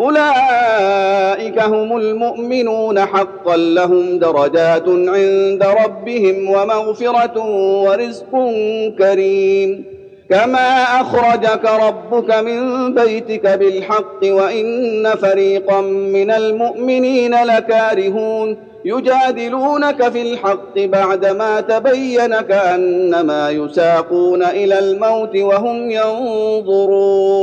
أولئك هم المؤمنون حقا لهم درجات عند ربهم ومغفرة ورزق كريم. كما أخرجك ربك من بيتك بالحق وإن فريقا من المؤمنين لكارهون. يجادلونك في الحق بعدما تبين كأنما يساقون إلى الموت وهم ينظرون.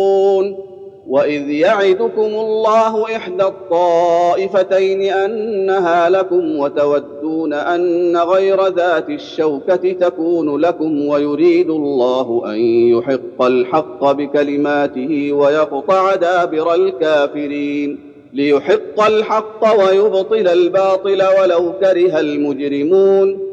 واذ يعدكم الله احدى الطائفتين انها لكم وتودون ان غير ذات الشوكه تكون لكم ويريد الله ان يحق الحق بكلماته ويقطع دابر الكافرين ليحق الحق ويبطل الباطل ولو كره المجرمون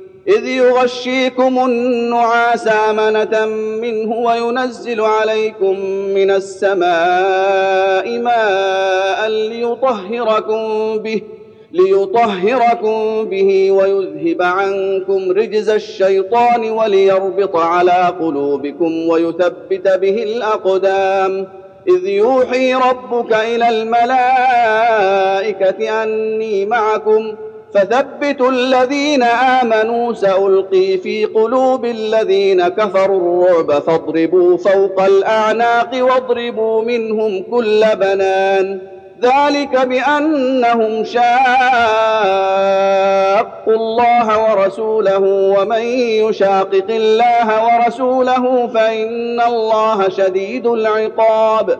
إذ يغشيكم النعاس أمنة منه وينزل عليكم من السماء ماء ليطهركم به ليطهركم به ويذهب عنكم رجز الشيطان وليربط على قلوبكم ويثبت به الأقدام. إذ يوحي ربك إلى الملائكة أني معكم ۖ فثبتوا الذين آمنوا سألقي في قلوب الذين كفروا الرعب فاضربوا فوق الأعناق واضربوا منهم كل بنان. ذلك بأنهم شاقوا الله ورسوله ومن يشاقق الله ورسوله فإن الله شديد العقاب.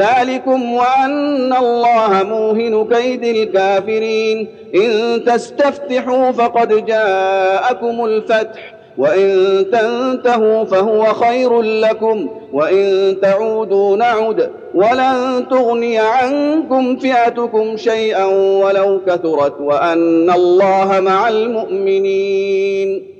ذلكم وأن الله موهن كيد الكافرين. إن تستفتحوا فقد جاءكم الفتح وإن تنتهوا فهو خير لكم وإن تعودوا نعد. ولن تغني عنكم فئتكم شيئا ولو كثرت وأن الله مع المؤمنين.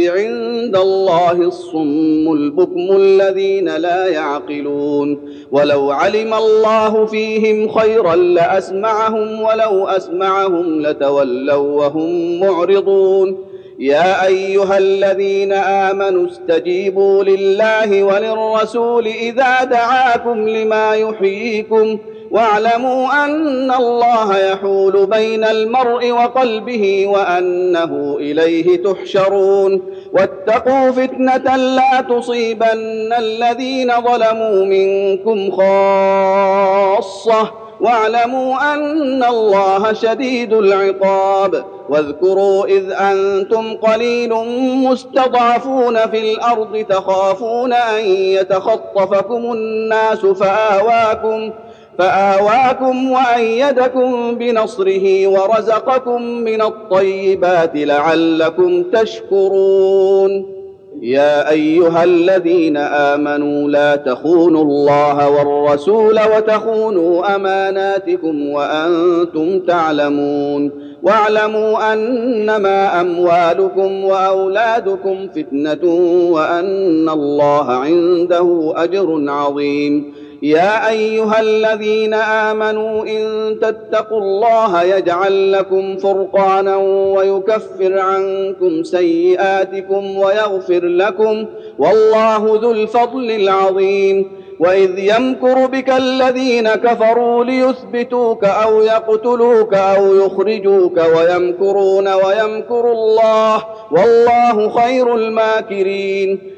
عند الله الصم البكم الذين لا يعقلون. ولو علم الله فيهم خيرا لأسمعهم ولو أسمعهم لتولوا وهم معرضون. يا أيها الذين آمنوا استجيبوا لله وللرسول إذا دعاكم لما يحييكم. واعلموا أن الله يحول بين المرء وقلبه وأنه إليه تحشرون. واتقوا فتنة لا تصيبن الذين ظلموا منكم خاصة. واعلموا أن الله شديد العقاب. واذكروا إذ أنتم قليل مستضعفون في الأرض تخافون أن يتخطفكم الناس فآواكم. فآواكم وأيدكم بنصره ورزقكم من الطيبات لعلكم تشكرون. يا أيها الذين آمنوا لا تخونوا الله والرسول وتخونوا أماناتكم وأنتم تعلمون. واعلموا أنما أموالكم وأولادكم فتنة وأن الله عنده أجر عظيم. يا أيها الذين آمنوا إن تتقوا الله يجعل لكم فرقانا ويكفر عنكم سيئاتكم ويغفر لكم والله ذو الفضل العظيم وإذ يمكر بك الذين كفروا ليثبتوك أو يقتلوك أو يخرجوك ويمكرون ويمكر الله والله خير الماكرين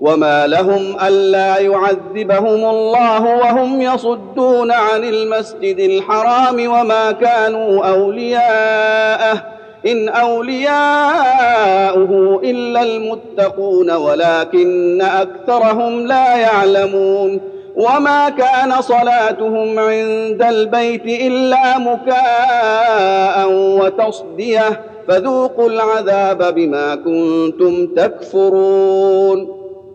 وما لهم الا يعذبهم الله وهم يصدون عن المسجد الحرام وما كانوا اولياءه ان اولياؤه الا المتقون ولكن اكثرهم لا يعلمون وما كان صلاتهم عند البيت الا مكاء وتصديه فذوقوا العذاب بما كنتم تكفرون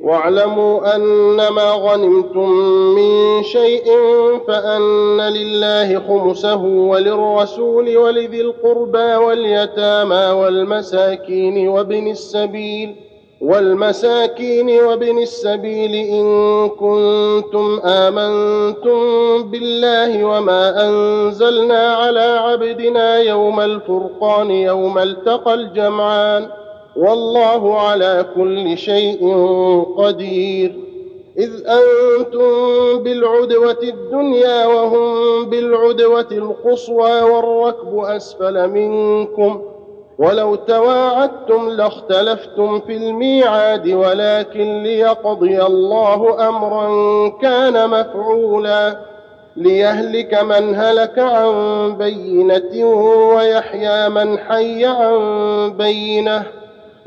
واعلموا أنما غنمتم من شيء فأن لله خمسه وللرسول ولذي القربى واليتامى والمساكين وابن السبيل والمساكين وابن السبيل إن كنتم آمنتم بالله وما أنزلنا على عبدنا يوم الفرقان يوم التقى الجمعان والله على كل شيء قدير. إذ أنتم بالعدوة الدنيا وهم بالعدوة القصوى والركب أسفل منكم. ولو تواعدتم لاختلفتم في الميعاد ولكن ليقضي الله أمرا كان مفعولا. ليهلك من هلك عن بينة ويحيى من حي عن بينة.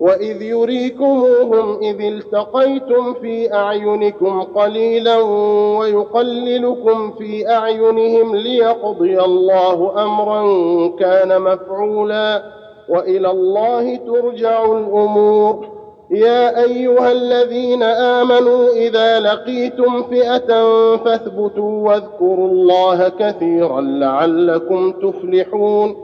واذ يريكموهم اذ التقيتم في اعينكم قليلا ويقللكم في اعينهم ليقضي الله امرا كان مفعولا والى الله ترجع الأمور. يا ايها الذين امنوا اذا لقيتم فئه فاثبتوا واذكروا الله كثيرا لعلكم تفلحون.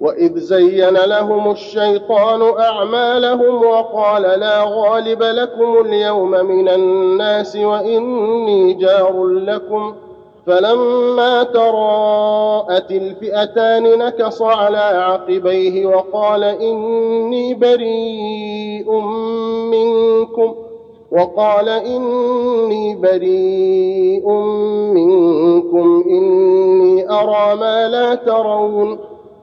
وإذ زين لهم الشيطان أعمالهم وقال لا غالب لكم اليوم من الناس وإني جار لكم. فلما تراءت الفئتان نكص على عقبيه وقال إني بريء منكم. وقال إني بريء منكم. إني أرى ما لا ترون.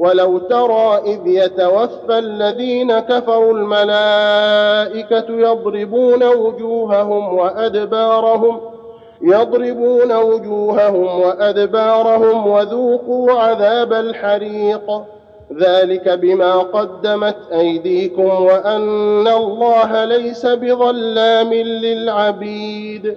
ولو ترى إذ يتوفى الذين كفروا الملائكة يضربون وجوههم وأدبارهم يضربون وجوههم وأدبارهم وذوقوا عذاب الحريق. ذلك بما قدمت أيديكم وأن الله ليس بظلام للعبيد.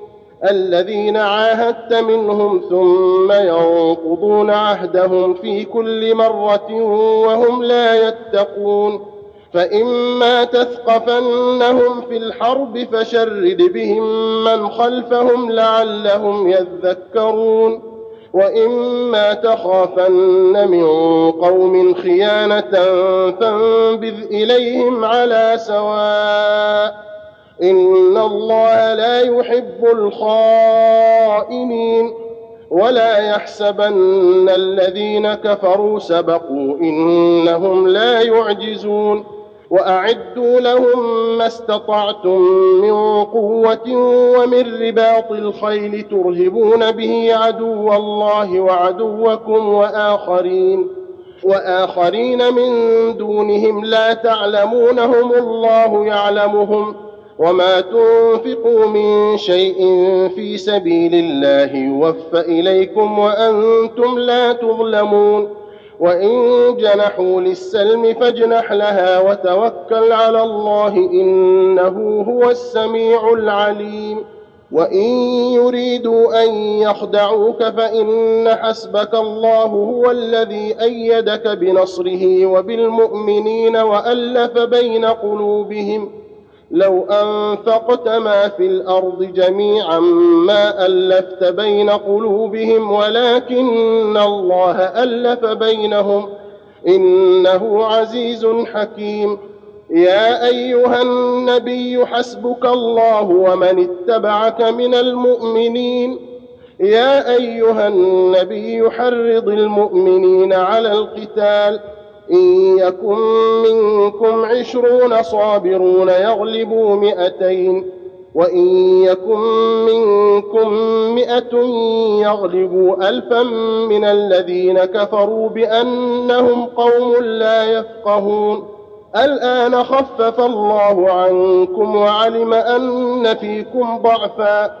الذين عاهدت منهم ثم ينقضون عهدهم في كل مرة وهم لا يتقون فإما تثقفنهم في الحرب فشرد بهم من خلفهم لعلهم يذكرون وإما تخافن من قوم خيانة فانبذ إليهم على سواء إن الله لا يحب الخائنين ولا يحسبن الذين كفروا سبقوا إنهم لا يعجزون واعدوا لهم ما استطعتم من قوه ومن رباط الخيل ترهبون به عدو الله وعدوكم واخرين واخرين من دونهم لا تعلمونهم الله يعلمهم وما تنفقوا من شيء في سبيل الله يوفى اليكم وأنتم لا تظلمون وإن جنحوا للسلم فاجنح لها وتوكل على الله إنه هو السميع العليم وإن يريدوا أن يخدعوك فإن حسبك الله هو الذي أيدك بنصره وبالمؤمنين وألف بين قلوبهم ۖ لو أنفقت ما في الأرض جميعا ما ألفت بين قلوبهم ولكن الله ألف بينهم. إنه عزيز حكيم. يا أيها النبي حسبك الله ومن اتبعك من المؤمنين. يا أيها النبي حرض المؤمنين على القتال. إن يكن منكم عشرون صابرون يغلبوا مئتين وإن يكن منكم مئة يغلبوا ألفا من الذين كفروا بأنهم قوم لا يفقهون. الآن خفف الله عنكم وعلم أن فيكم ضعفا.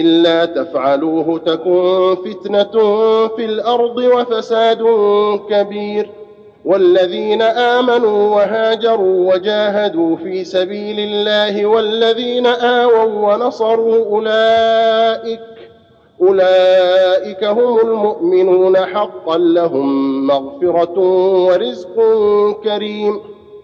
إلا تفعلوه تكن فتنة في الأرض وفساد كبير. والذين آمنوا وهاجروا وجاهدوا في سبيل الله والذين آووا ونصروا أولئك أولئك هم المؤمنون حقا لهم مغفرة ورزق كريم.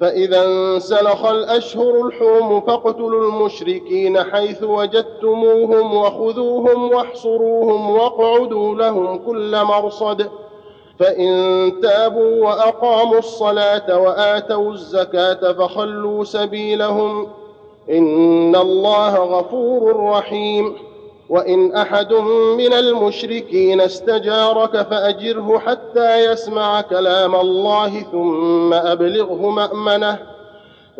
فإذا انسلخ الأشهر الحرم فاقتلوا المشركين حيث وجدتموهم وخذوهم واحصروهم واقعدوا لهم كل مرصد. فإن تابوا وأقاموا الصلاة وآتوا الزكاة فخلوا سبيلهم. إن الله غفور رحيم. وإن أحد من المشركين استجارك فأجره حتى يسمع كلام الله ثم أبلغه مأمنة.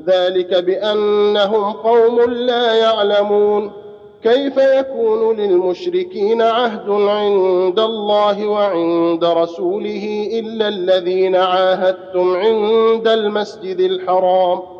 ذلك بأنهم قوم لا يعلمون. كيف يكون للمشركين عهد عند الله وعند رسوله إلا الذين عاهدتم عند المسجد الحرام؟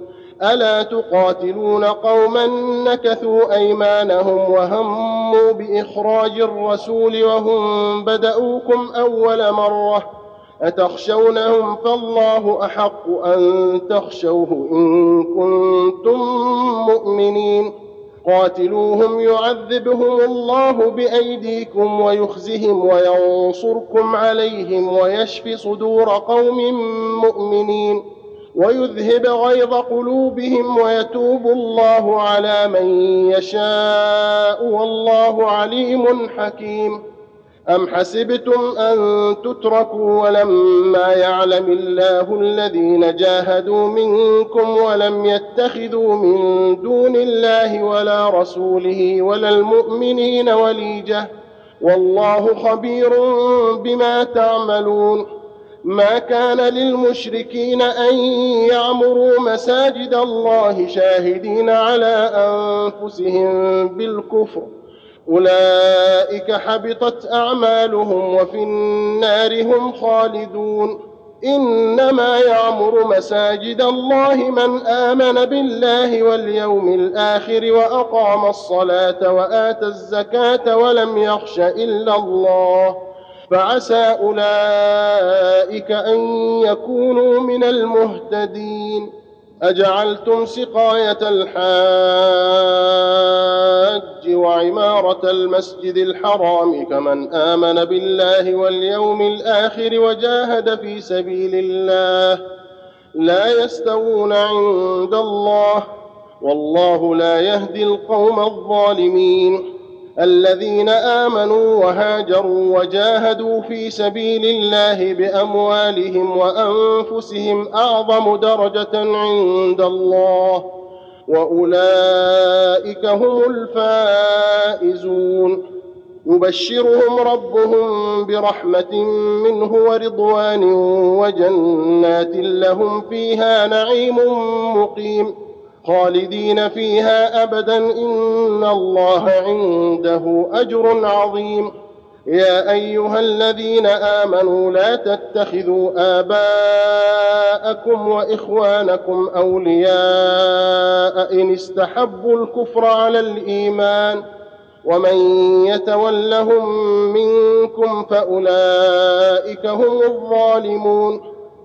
ألا تقاتلون قوما نكثوا أيمانهم وهموا بإخراج الرسول وهم بدأوكم أول مرة أتخشونهم فالله أحق أن تخشوه إن كنتم مؤمنين قاتلوهم يعذبهم الله بأيديكم ويخزهم وينصركم عليهم ويشف صدور قوم مؤمنين ويذهب غيظ قلوبهم ويتوب الله على من يشاء والله عليم حكيم. أم حسبتم أن تتركوا ولما يعلم الله الذين جاهدوا منكم ولم يتخذوا من دون الله ولا رسوله ولا المؤمنين وليجة؟ والله خبير بما تعملون. ما كان للمشركين أن يعمروا مساجد الله شاهدين على أنفسهم بالكفر. أولئك حبطت أعمالهم وفي النار هم خالدون. إنما يعمر مساجد الله من آمن بالله واليوم الآخر وأقام الصلاة وآتى الزكاة ولم يخش إلا الله. فعسى أولئك أن يكونوا من المهتدين. أجعلتم سقاية الحاج وعمارة المسجد الحرام كمن آمن بالله واليوم الآخر وجاهد في سبيل الله. لا يستوون عند الله والله لا يهدي القوم الظالمين. الذين آمنوا وهاجروا وجاهدوا في سبيل الله بأموالهم وأنفسهم أعظم درجة عند الله وأولئك هم الفائزون. يبشرهم ربهم برحمة منه ورضوان وجنات لهم فيها نعيم مقيم. خالدين فيها أبدا إن الله عنده أجر عظيم. يا أيها الذين آمنوا لا تتخذوا آباءكم وإخوانكم أولياء إن استحبوا الكفر على الإيمان ومن يتولهم منكم فأولئك هم الظالمون.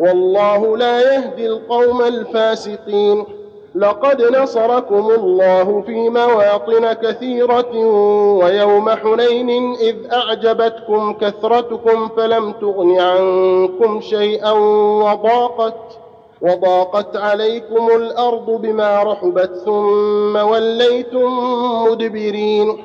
والله لا يهدي القوم الفاسقين. لقد نصركم الله في مواطن كثيرة ويوم حنين إذ أعجبتكم كثرتكم فلم تغن عنكم شيئا وضاقت وضاقت عليكم الأرض بما رحبت ثم وليتم مدبرين.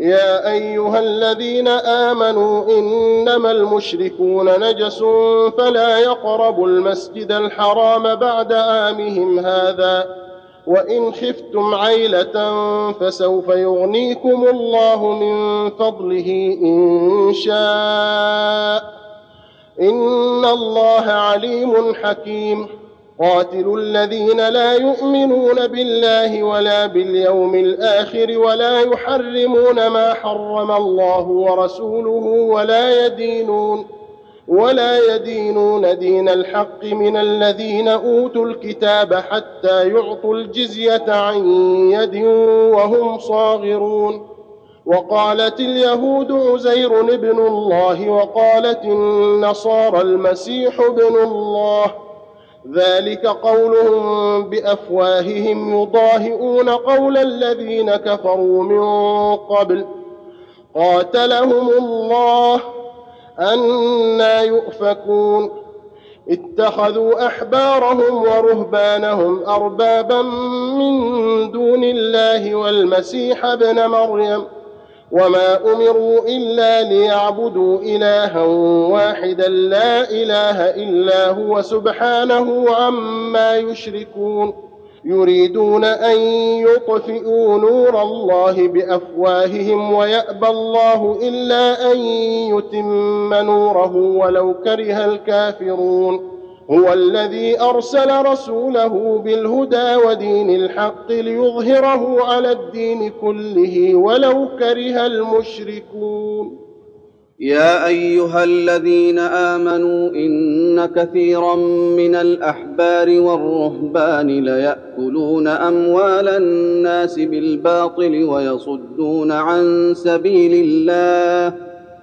يا أيها الذين آمنوا إنما المشركون نجس فلا يقربوا المسجد الحرام بعد آمهم هذا وإن خفتم عيلة فسوف يغنيكم الله من فضله إن شاء. إن الله عليم حكيم. قاتلوا الذين لا يؤمنون بالله ولا باليوم الآخر ولا يحرمون ما حرم الله ورسوله ولا يدينون ولا يدينون دين الحق من الذين أوتوا الكتاب حتى يعطوا الجزية عن يد وهم صاغرون وقالت اليهود عزير ابن الله وقالت النصارى المسيح ابن الله ذلك قولهم بأفواههم يضاهئون قول الذين كفروا من قبل. قاتلهم الله أنا يؤفكون. اتخذوا أحبارهم ورهبانهم أربابا من دون الله والمسيح ابن مريم. وما امروا الا ليعبدوا الها واحدا لا اله الا هو سبحانه عما يشركون يريدون ان يطفئوا نور الله بافواههم ويابى الله الا ان يتم نوره ولو كره الكافرون هو الذي أرسل رسوله بالهدى ودين الحق ليظهره على الدين كله ولو كره المشركون. يا أيها الذين آمنوا إن كثيرا من الأحبار والرهبان ليأكلون أموال الناس بالباطل ويصدون عن سبيل الله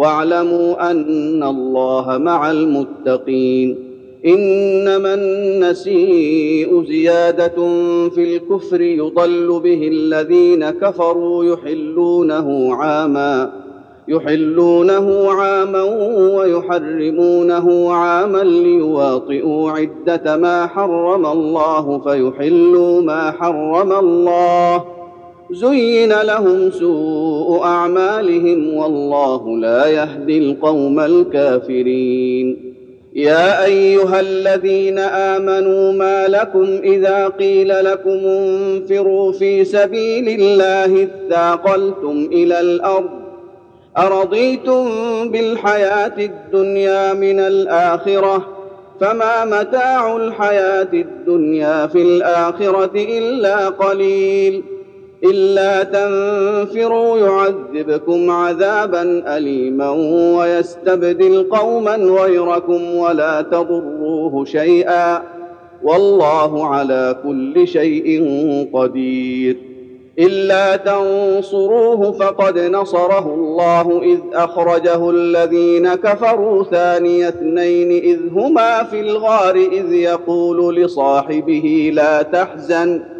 واعلموا أن الله مع المتقين إنما النسيء زيادة في الكفر يضل به الذين كفروا يحلونه عاما يحلونه عاما ويحرمونه عاما ليواطئوا عدة ما حرم الله فيحلوا ما حرم الله زين لهم سوء أعمالهم والله لا يهدي القوم الكافرين. يا أيها الذين آمنوا ما لكم إذا قيل لكم انفروا في سبيل الله اثاقلتم إلى الأرض. أرضيتم بالحياة الدنيا من الآخرة؟ فما متاع الحياة الدنيا في الآخرة إلا قليل. إلا تنفروا يعذبكم عذابا اليما ويستبدل قوما غيركم ولا تضروه شيئا. والله على كل شيء قدير. إلا تنصروه فقد نصره الله إذ أخرجه الذين كفروا ثاني اثنين إذ هما في الغار إذ يقول لصاحبه لا تحزن.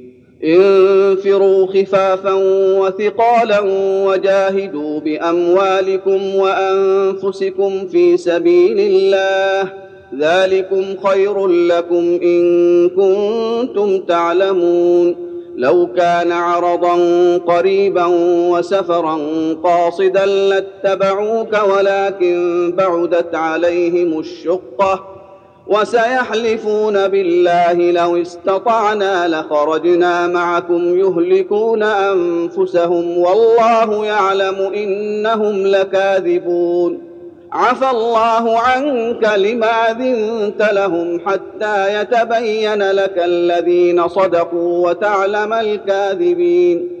انفروا خفافا وثقالا وجاهدوا بأموالكم وأنفسكم في سبيل الله. ذلكم خير لكم إن كنتم تعلمون. لو كان عرضا قريبا وسفرا قاصدا لاتبعوك ولكن بعدت عليهم الشقة. وسيحلفون بالله لو استطعنا لخرجنا معكم يهلكون أنفسهم والله يعلم إنهم لكاذبون. عفى الله عنك لما أذنت لهم حتى يتبين لك الذين صدقوا وتعلم الكاذبين.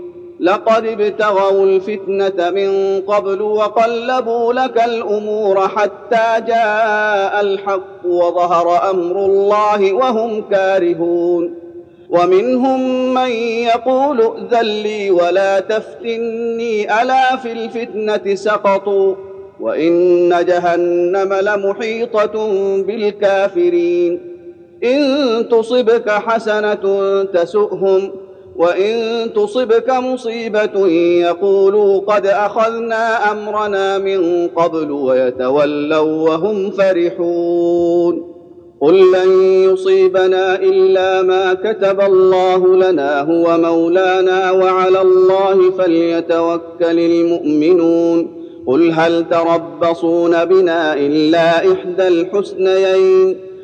لقد ابتغوا الفتنة من قبل وقلبوا لك الأمور حتى جاء الحق وظهر أمر الله وهم كارهون. ومنهم من يقول ائذن لي ولا تفتني ألا في الفتنة سقطوا؟ وإن جهنم لمحيطة بالكافرين. إن تصبك حسنة تسؤهم وإن تصبك مصيبة يقولوا قد أخذنا أمرنا من قبل ويتولوا وهم فرحون. قل لن يصيبنا إلا ما كتب الله لنا هو مولانا وعلى الله فليتوكل المؤمنون. قل هل تربصون بنا إلا إحدى الحسنيين؟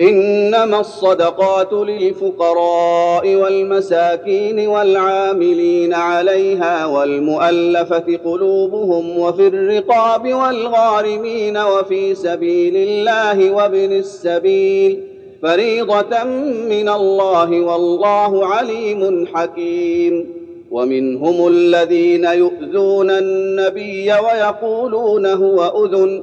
إنما الصدقات للفقراء والمساكين والعاملين عليها والمؤلفة قلوبهم وفي الرقاب والغارمين وفي سبيل الله وابن السبيل فريضة من الله والله عليم حكيم ومنهم الذين يؤذون النبي ويقولون هو أذن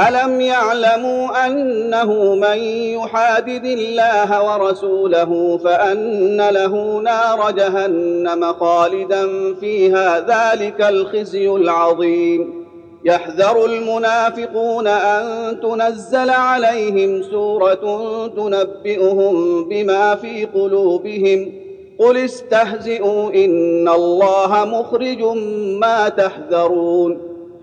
ألم يعلموا أنه من يحادد الله ورسوله فأن له نار جهنم خالدا فيها ذلك الخزي العظيم. يحذر المنافقون أن تنزل عليهم سورة تنبئهم بما في قلوبهم. قل استهزئوا إن الله مخرج ما تحذرون.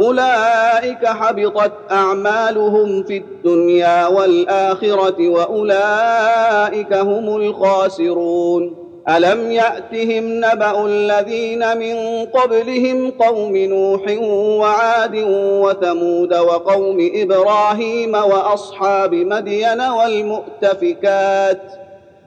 أولئك حبطت أعمالهم في الدنيا والآخرة وأولئك هم الخاسرون. ألم يأتهم نبأ الذين من قبلهم قوم نوح وعاد وثمود وقوم إبراهيم وأصحاب مدين والمؤتفكات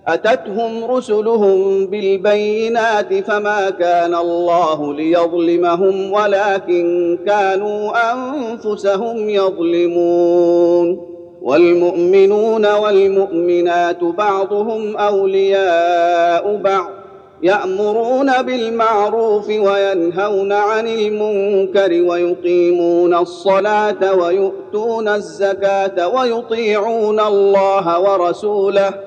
أتتهم رسلهم بالبينات فما كان الله ليظلمهم ولكن كانوا أنفسهم يظلمون. والمؤمنون والمؤمنات بعضهم أولياء بعض يأمرون بالمعروف وينهون عن المنكر ويقيمون الصلاة ويؤتون الزكاة ويطيعون الله ورسوله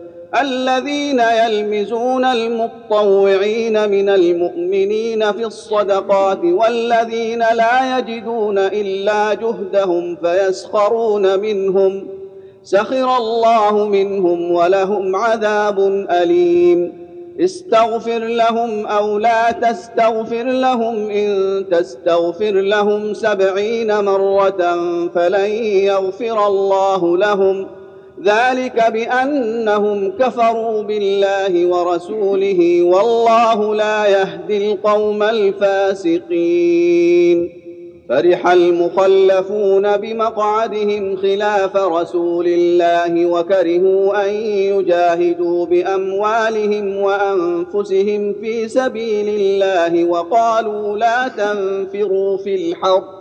الذين يلمزون المطوعين من المؤمنين في الصدقات والذين لا يجدون إلا جهدهم فيسخرون منهم سخر الله منهم ولهم عذاب أليم. استغفر لهم أو لا تستغفر لهم إن تستغفر لهم سبعين مرة فلن يغفر الله لهم. ذلك بأنهم كفروا بالله ورسوله والله لا يهدي القوم الفاسقين. فرح المخلفون بمقعدهم خلاف رسول الله وكرهوا أن يجاهدوا بأموالهم وأنفسهم في سبيل الله وقالوا لا تنفروا في الحرب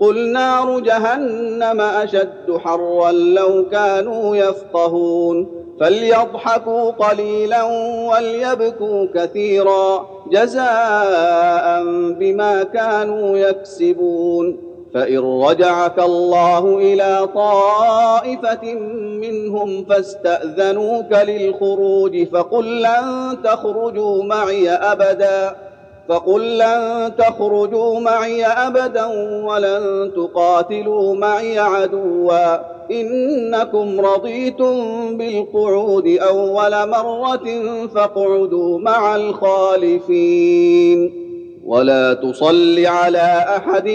قل نار جهنم أشد حرا لو كانوا يفقهون. فليضحكوا قليلا وليبكوا كثيرا جزاء بما كانوا يكسبون. فإن رجعك الله إلى طائفة منهم فاستأذنوك للخروج فقل لن تخرجوا معي ابدا. فقل لن تخرجوا معي أبدا ولن تقاتلوا معي عدوا. إنكم رضيتم بالقعود أول مرة فاقعدوا مع الخالفين. ولا تصل على أحد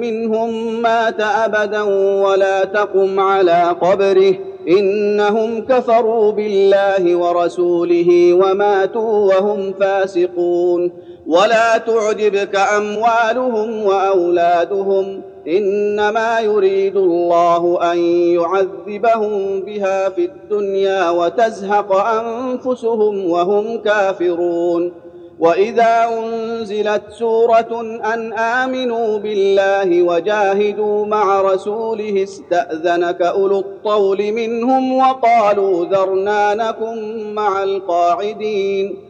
منهم مات أبدا ولا تقم على قبره. إنهم كفروا بالله ورسوله وماتوا وهم فاسقون. ولا تعجبك اموالهم واولادهم انما يريد الله ان يعذبهم بها في الدنيا وتزهق انفسهم وهم كافرون واذا انزلت سوره ان امنوا بالله وجاهدوا مع رسوله استاذنك اولو الطول منهم وقالوا ذرنا نكن مع القاعدين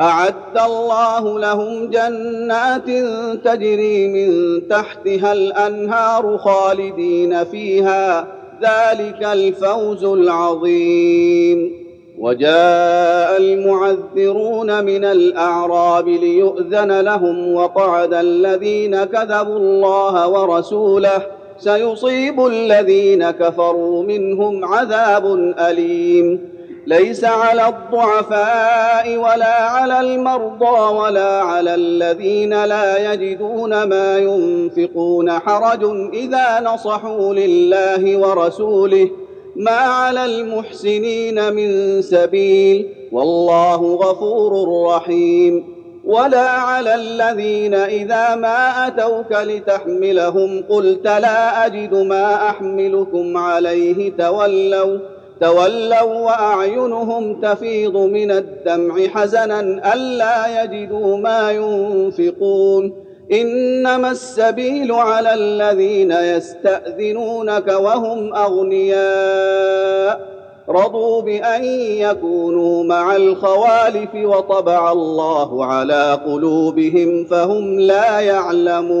أعد الله لهم جنات تجري من تحتها الأنهار خالدين فيها. ذلك الفوز العظيم. وجاء المعذرون من الأعراب ليؤذن لهم وقعد الذين كذبوا الله ورسوله. سيصيب الذين كفروا منهم عذاب أليم. ليس على الضعفاء ولا على المرضى ولا على الذين لا يجدون ما ينفقون. حرج إذا نصحوا لله ورسوله ما على المحسنين من سبيل. والله غفور رحيم. ولا على الذين إذا ما أتوك لتحملهم قلت لا أجد ما أحملكم عليه. تولوا تولوا وأعينهم تفيض من الدمع حزنا ألا يجدوا ما ينفقون. إنما السبيل على الذين يستأذنونك وهم أغنياء. رضوا بأن يكونوا مع الخوالف وطبع الله على قلوبهم فهم لا يعلمون.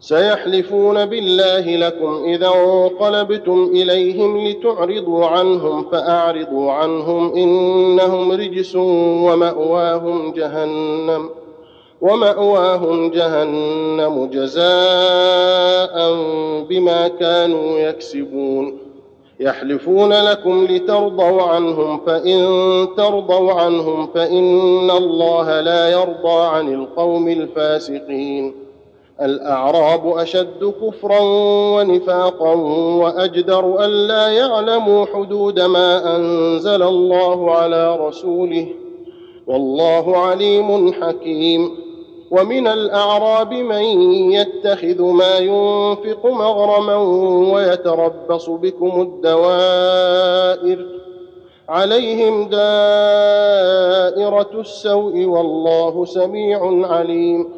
سيحلفون بالله لكم إذا انقلبتم إليهم لتعرضوا عنهم فأعرضوا عنهم إنهم رجس ومأواهم جهنم ومأواهم جهنم جزاء بما كانوا يكسبون يحلفون لكم لترضوا عنهم فإن ترضوا عنهم فإن الله لا يرضى عن القوم الفاسقين الأعراب أشد كفرا ونفاقا وأجدر الا يعلموا حدود ما أنزل الله على رسوله. والله عليم حكيم. ومن الأعراب من يتخذ ما ينفق مغرما ويتربص بكم الدوائر. عليهم دائرة السوء والله سميع عليم.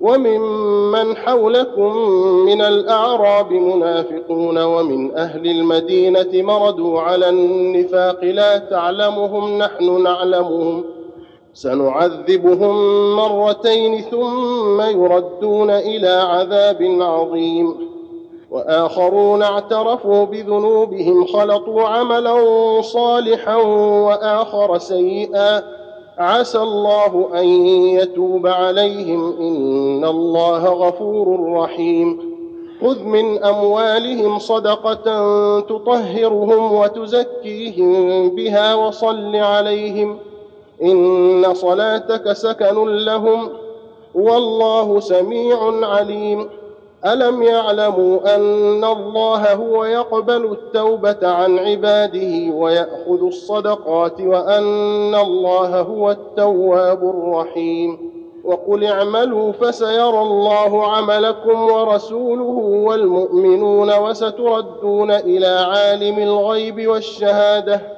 وممن حولكم من الأعراب منافقون ومن أهل المدينة مردوا على النفاق لا تعلمهم نحن نعلمهم. سنعذبهم مرتين ثم يردون إلى عذاب عظيم. وآخرون اعترفوا بذنوبهم خلطوا عملا صالحا وآخر سيئا. عسى الله أن يتوب عليهم. إن الله غفور رحيم. خذ من أموالهم صدقة تطهرهم وتزكيهم بها وصل عليهم. إن صلاتك سكن لهم. والله سميع عليم. ألم يعلموا أن الله هو يقبل التوبة عن عباده ويأخذ الصدقات وأن الله هو التواب الرحيم؟ وقل اعملوا فسيرى الله عملكم ورسوله والمؤمنون وستردون إلى عالم الغيب والشهادة.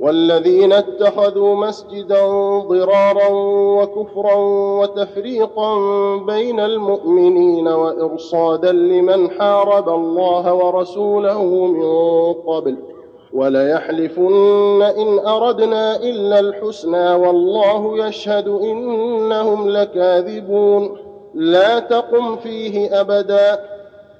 والذين اتخذوا مسجدا ضرارا وكفرا وتفريقا بين المؤمنين وإرصادا لمن حارب الله ورسوله من قبل وليحلفن إن أردنا إلا الحسنى والله يشهد إنهم لكاذبون لا تقم فيه أبدا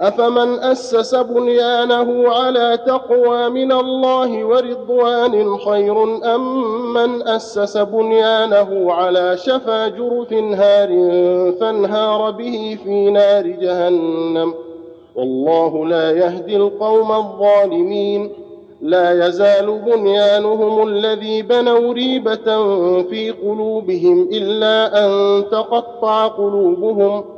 أفمن أسس بنيانه على تقوى من الله ورضوان خير أم من أسس بنيانه على شفا جرف هار فانهار به في نار جهنم؟ والله لا يهدي القوم الظالمين. لا يزال بنيانهم الذي بنوا ريبة في قلوبهم إلا أن تقطع قلوبهم.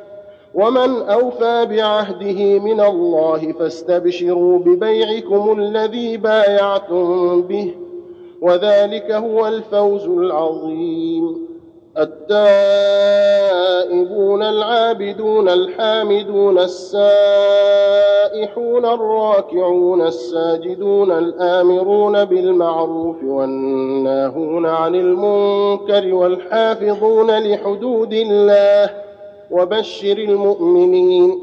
ومن أوفى بعهده من الله فاستبشروا ببيعكم الذي بايعتم به وذلك هو الفوز العظيم. التائبون العابدون الحامدون السائحون الراكعون الساجدون الآمرون بالمعروف والناهون عن المنكر والحافظون لحدود الله وبشر المؤمنين.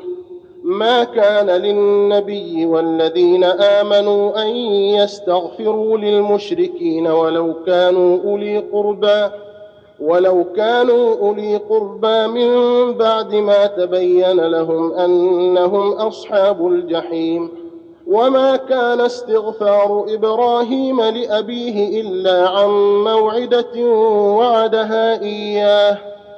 ما كان للنبي والذين آمنوا أن يستغفروا للمشركين ولو كانوا أولي قربى ولو كانوا أولي قربى من بعد ما تبين لهم أنهم أصحاب الجحيم. وما كان استغفار إبراهيم لأبيه إلا عن موعدة وعدها إياه.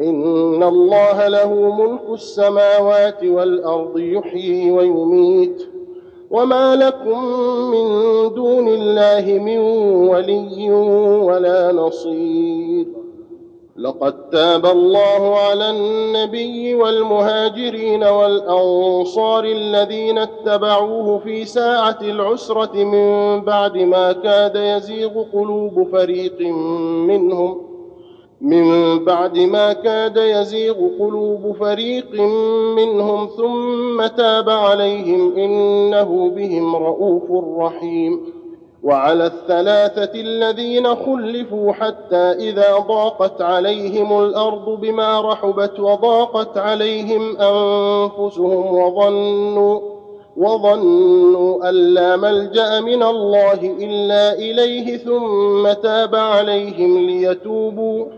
إن الله له ملك السماوات والأرض يحيي ويميت وما لكم من دون الله من ولي ولا نصير. لقد تاب الله على النبي والمهاجرين والأنصار الذين اتبعوه في ساعة العسرة من بعد ما كاد يزيغ قلوب فريق منهم من بعد ما كاد يزيغ قلوب فريق منهم ثم تاب عليهم إنه بهم رءوف رحيم. وعلى الثلاثة الذين خلفوا حتى إذا ضاقت عليهم الأرض بما رحبت وضاقت عليهم أنفسهم وظنوا وظنوا أن لا ملجأ من الله إلا إليه ثم تاب عليهم ليتوبوا.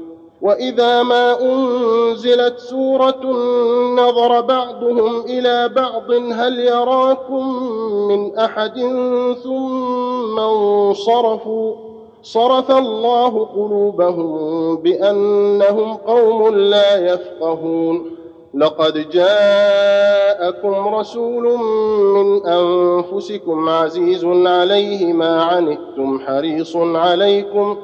وإذا ما أنزلت سورة نظر بعضهم إلى بعض هل يراكم من أحد؟ ثم انصرفوا صرف الله قلوبهم بأنهم قوم لا يفقهون. لقد جاءكم رسول من أنفسكم عزيز عليه ما عنتم حريص عليكم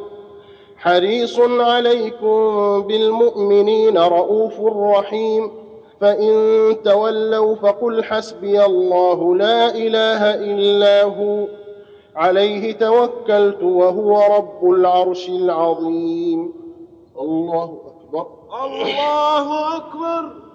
حريص عليكم بالمؤمنين رؤوف رحيم. فإن تولوا فقل حسبي الله لا إله إلا هو. عليه توكلت وهو رب العرش العظيم. الله أكبر. الله أكبر.